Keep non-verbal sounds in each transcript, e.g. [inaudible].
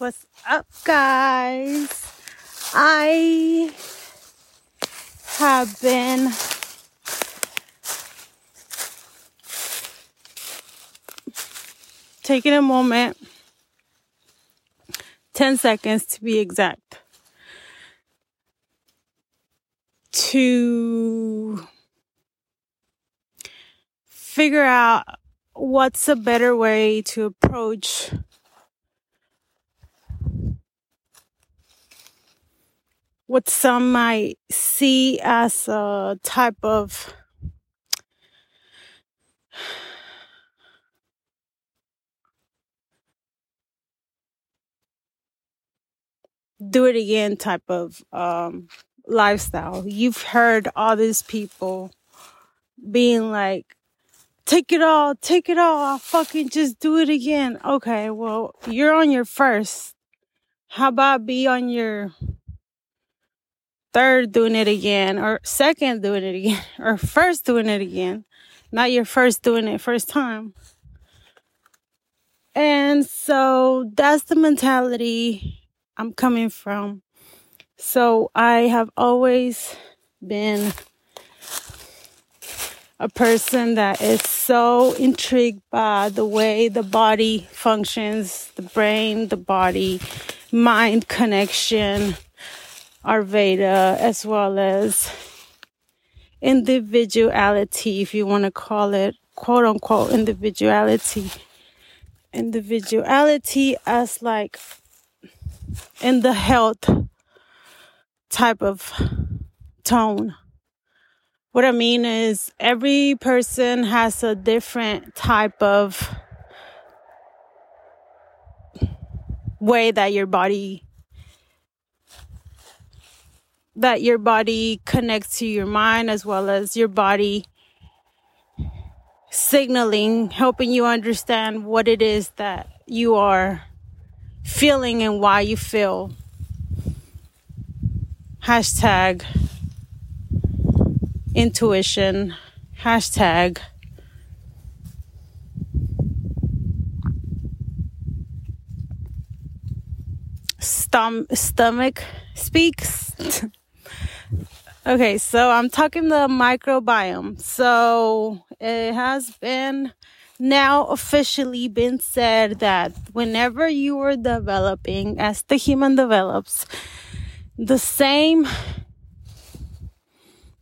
What's up, guys? I have been taking a moment, 10 seconds to be exact, to figure out what's a better way to approach what some might see as a type of do it again type of um, lifestyle. You've heard all these people being like, take it all, take it all, I'll fucking just do it again. Okay, well, you're on your first. How about be on your third doing it again, or second doing it again, [laughs] or first doing it again, not your first doing it first time. And so that's the mentality I'm coming from. So I have always been a person that is so intrigued by the way the body functions, the brain, the body, mind connection, Ayurveda, as well as individuality, if you want to call it quote unquote individuality. Individuality as like in the health type of tone. What I mean is every person has a different type of way that your body that your body connects to your mind as well as your body signaling, helping you understand what it is that you are feeling and why you feel. Hashtag intuition. Hashtag stom- stomach speaks. [laughs] Okay, so I'm talking the microbiome. So it has been now officially been said that whenever you are developing, as the human develops, the same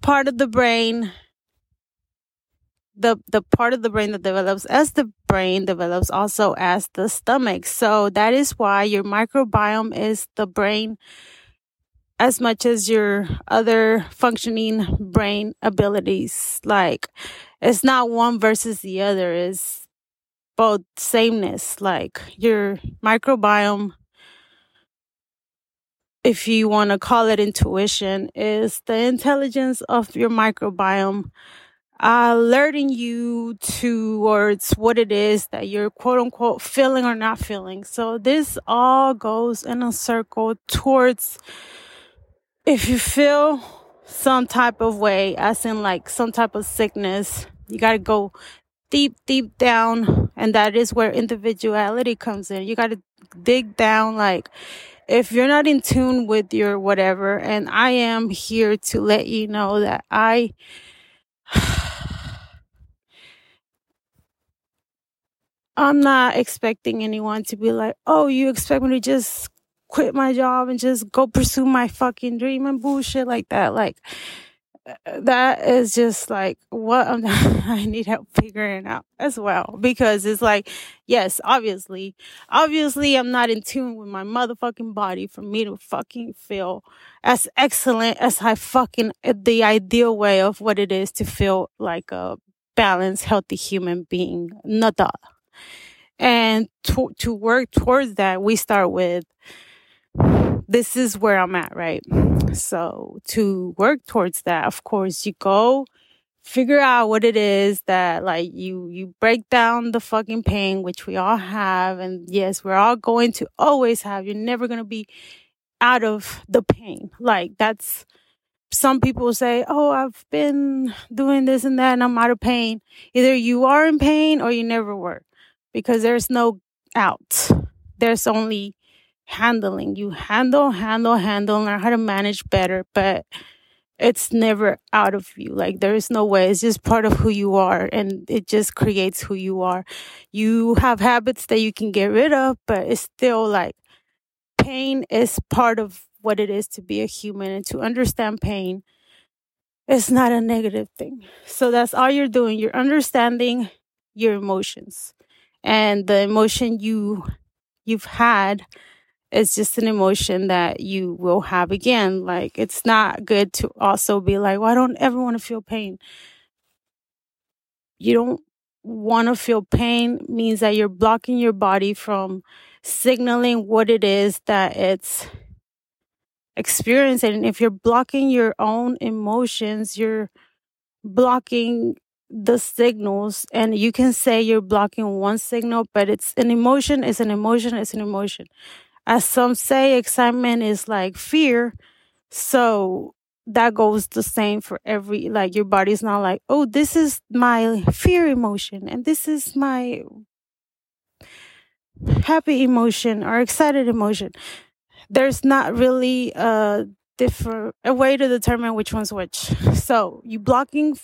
part of the brain, the, the part of the brain that develops as the brain develops also as the stomach. So that is why your microbiome is the brain as much as your other functioning brain abilities. Like it's not one versus the other. It's both sameness. Like your microbiome, if you want to call it intuition, is the intelligence of your microbiome uh, alerting you towards what it is that you're quote unquote feeling or not feeling. So this all goes in a circle towards if you feel some type of way, as in like some type of sickness, you got to go deep, deep down. And that is where individuality comes in. You got to dig down. Like, if you're not in tune with your whatever, and I am here to let you know that I, [sighs] I'm not expecting anyone to be like, oh, you expect me to just quit my job and just go pursue my fucking dream and bullshit like that. Like, that is just like what I'm, [laughs] I need help figuring out as well because it's like, yes, obviously, obviously I'm not in tune with my motherfucking body for me to fucking feel as excellent as I fucking, the ideal way of what it is to feel like a balanced, healthy human being. Not that. And to, to work towards that, we start with this is where I'm at, right? So to work towards that, of course, you go figure out what it is that like you you break down the fucking pain which we all have and yes we're all going to always have you're never going to be out of the pain. Like that's some people say oh i've been doing this and that and i'm out of pain. Either you are in pain or you never were because there's no out. There's only handling. You handle, handle, handle, learn how to manage better, but it's never out of you. Like there is no way. It's just part of who you are and it just creates who you are. You have habits that you can get rid of, but it's still like pain is part of what it is to be a human and to understand pain is not a negative thing. So that's all you're doing. You're understanding your emotions and the emotion you you've had it's just an emotion that you will have again. Like it's not good to also be like, well, I don't ever want to feel pain. You don't want to feel pain means that you're blocking your body from signaling what it is that it's experiencing. And if you're blocking your own emotions, you're blocking the signals and you can say you're blocking one signal but it's an emotion it's an emotion it's an emotion as some say, excitement is like fear. So that goes the same for every, like your body's not like, oh, this is my fear emotion and this is my happy emotion or excited emotion. There's not really a different, a way to determine which one's which. So you blocking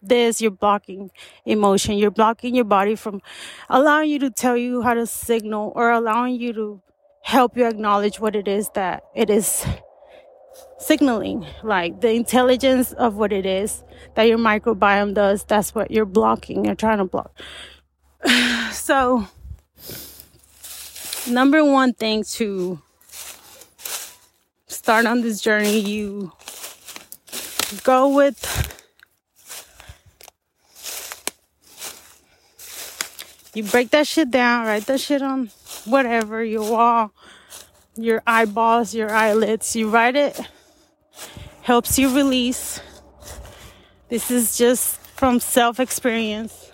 this, you're blocking emotion. You're blocking your body from allowing you to tell you how to signal or allowing you to help you acknowledge what it is that it is signaling. Like the intelligence of what it is that your microbiome does that's what you're blocking you're trying to block. [sighs] So number one thing to start on this journey you go with you break that shit down write that shit on whatever, your wall, your eyeballs, your eyelids. You write it, helps you release. This is just from self experience.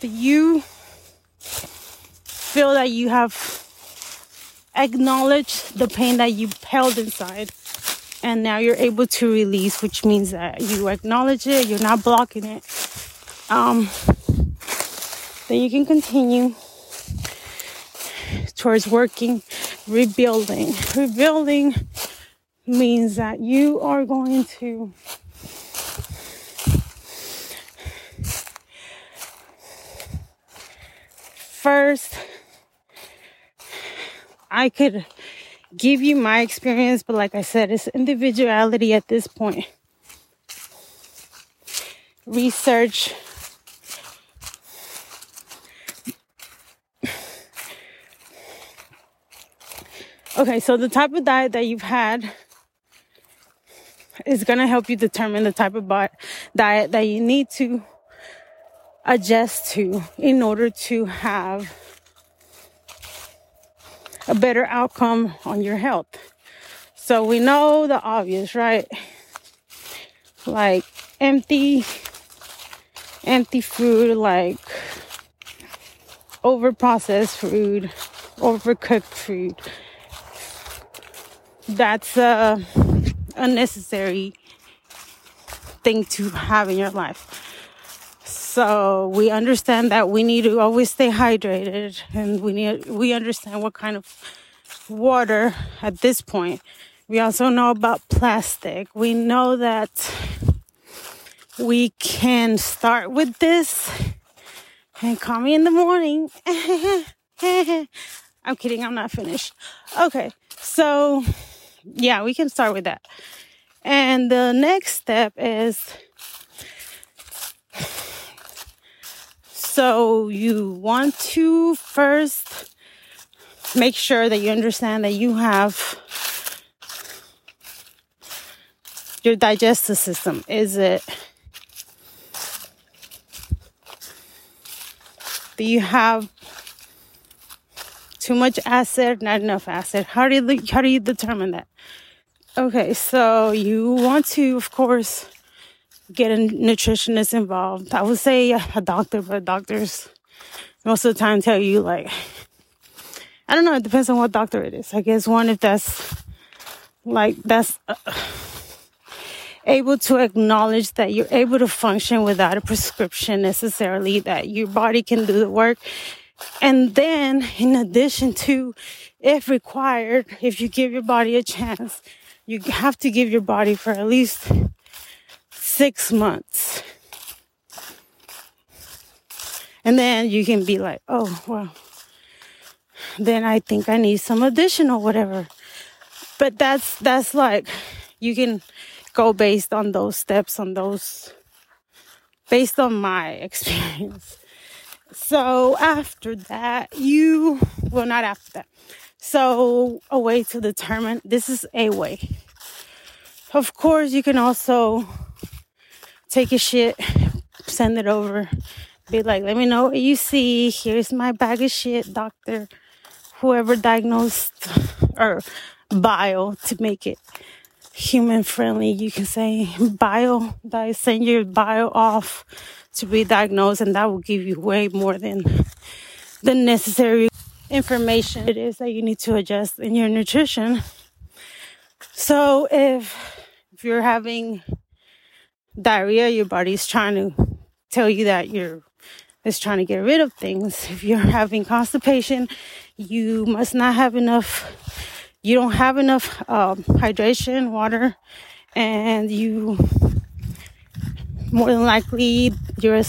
You feel that you have acknowledged the pain that you held inside and now you're able to release which means that you acknowledge it you're not blocking it um, then you can continue towards working, rebuilding. Rebuilding means that you are going to first I could give you my experience, but like I said, it's individuality at this point. Research Okay, so the type of diet that you've had is going to help you determine the type of diet that you need to adjust to in order to have a better outcome on your health. So we know the obvious, right? Like empty empty food like over processed food, overcooked food, that's a unnecessary thing to have in your life. So we understand that we need to always stay hydrated and we need we understand what kind of water at this point. We also know about plastic. We know that we can start with this and call me in the morning. [laughs] I'm kidding, I'm not finished. Okay, so yeah, we can start with that. And the next step is so you want to first make sure that you understand that you have your digestive system. Is it do you have too much acid, not enough acid? How do you how do you determine that? Okay, so you want to, of course, get a nutritionist involved. I would say a doctor, but doctors most of the time tell you like, I don't know. It depends on what doctor it is. I guess one if that's like that's. Uh, able to acknowledge that you're able to function without a prescription necessarily, that your body can do the work. And then, in addition to if required, if you give your body a chance, you have to give your body for at least six months. And then you can be like, oh, well, then I think I need some additional whatever. But that's, that's like, you can go based on those steps, on those, based on my [laughs] experience. So after that, you, well, not after that. So a way to determine, this is a way. Of course, you can also take a shit, send it over, be like, let me know what you see. Here's my bag of shit, doctor. Whoever diagnosed or bio to make it human friendly, you can say bio, that send your bio off to be diagnosed, and that will give you way more than the necessary information it is that you need to adjust in your nutrition. So if if you're having diarrhea, your body's trying to tell you that you're is trying to get rid of things. If you're having constipation, you must not have enough. You don't have enough um, hydration, water, and you more than likely your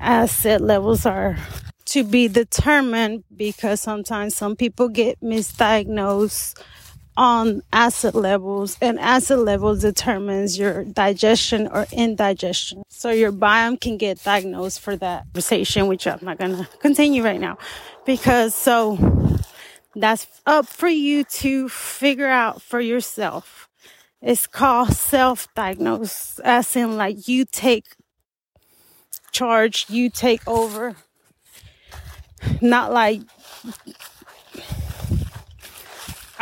acid levels are to be determined because sometimes some people get misdiagnosed on acid levels and acid levels determines your digestion or indigestion. So your biome can get diagnosed for that conversation which i'm not gonna continue right now because so that's up for you to figure out for yourself. It's called self-diagnose as in like you take charge you take over not like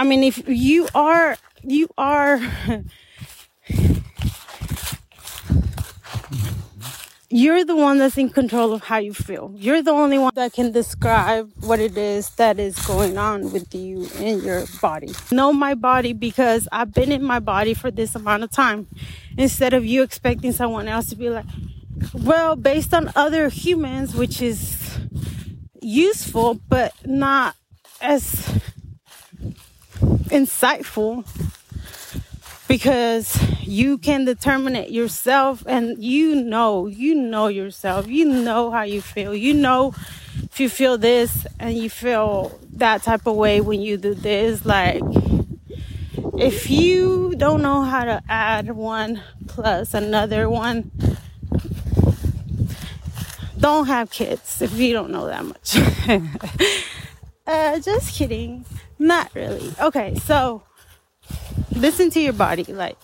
I mean, if you are, you are, you're the one that's in control of how you feel. You're the only one that can describe what it is that is going on with you in your body. Know my body because I've been in my body for this amount of time. Instead of you expecting someone else to be like, well, based on other humans, which is useful, but not as insightful because you can determine it yourself and you know, you know yourself. You know how you feel. You know if you feel this and you feel that type of way when you do this. Like, if you don't know how to add one plus another one, don't have kids if you don't know that much. [laughs] uh, just kidding. Not really. Okay, so listen to your body. Like,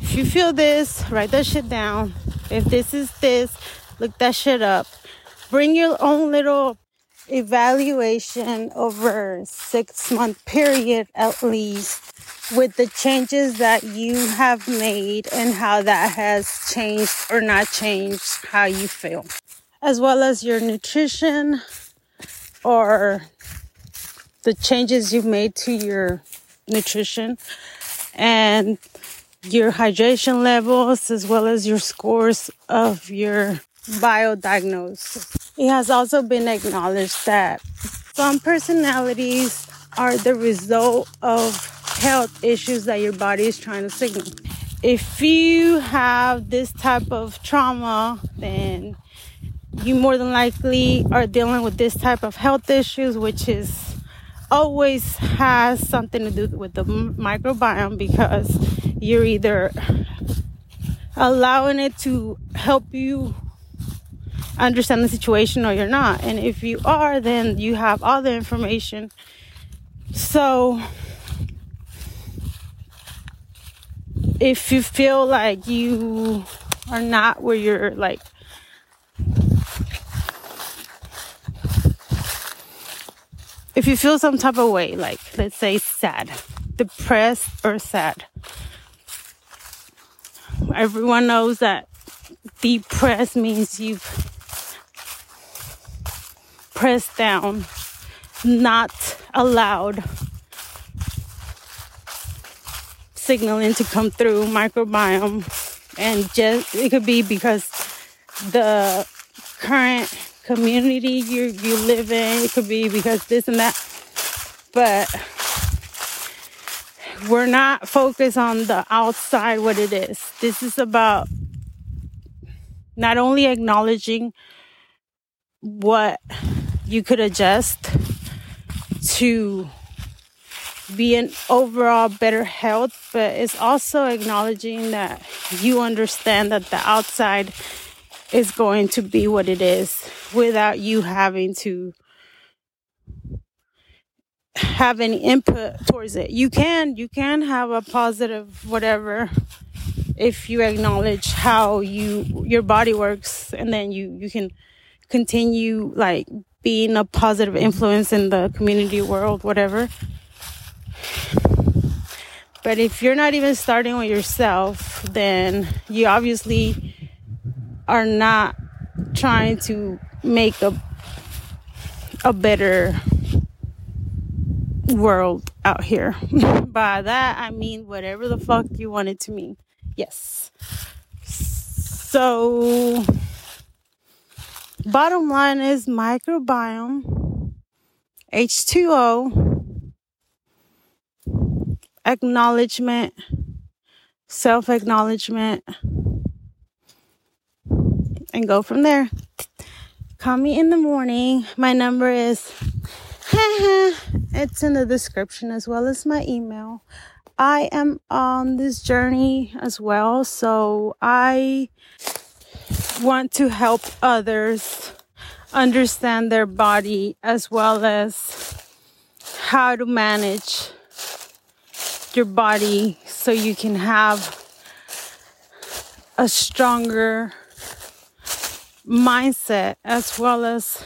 if you feel this, write that shit down. If this is this, look that shit up. Bring your own little evaluation over six month period at least with the changes that you have made and how that has changed or not changed how you feel as well as your nutrition or the changes you've made to your nutrition and your hydration levels as well as your scores of your biodiagnosis. It has also been acknowledged that some personalities are the result of health issues that your body is trying to signal. If you have this type of trauma, then you more than likely are dealing with this type of health issues, which is always has something to do with the microbiome because you're either allowing it to help you understand the situation or you're not. And if you are, then you have all the information. So if you feel like you are not where you're like if you feel some type of way, like let's say sad, depressed or sad, everyone knows that depressed means you've pressed down, not allowed signaling to come through microbiome. And just it could be because the current community you you live in. It could be because this and that. but we're not focused on the outside what it is. This is about not only acknowledging what you could adjust to be an overall better health, but it's also acknowledging that you understand that the outside is going to be what it is without you having to have any input towards it. You can you can have a positive whatever if you acknowledge how you your body works and then you you can continue like being a positive influence in the community world whatever but if you're not even starting with yourself then you obviously are not trying to make a a better world out here. [laughs] By that, I mean whatever the fuck you want it to mean. Yes. So, bottom line is microbiome, H2O, acknowledgement, self acknowledgement, and go from there. Call me in the morning. My number is [laughs] it's in the description as well as my email. I am on this journey as well, so I want to help others understand their body as well as how to manage your body so you can have a stronger mindset as well as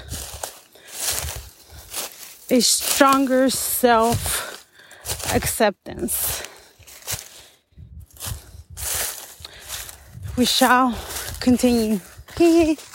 a stronger self acceptance. We shall continue. [laughs]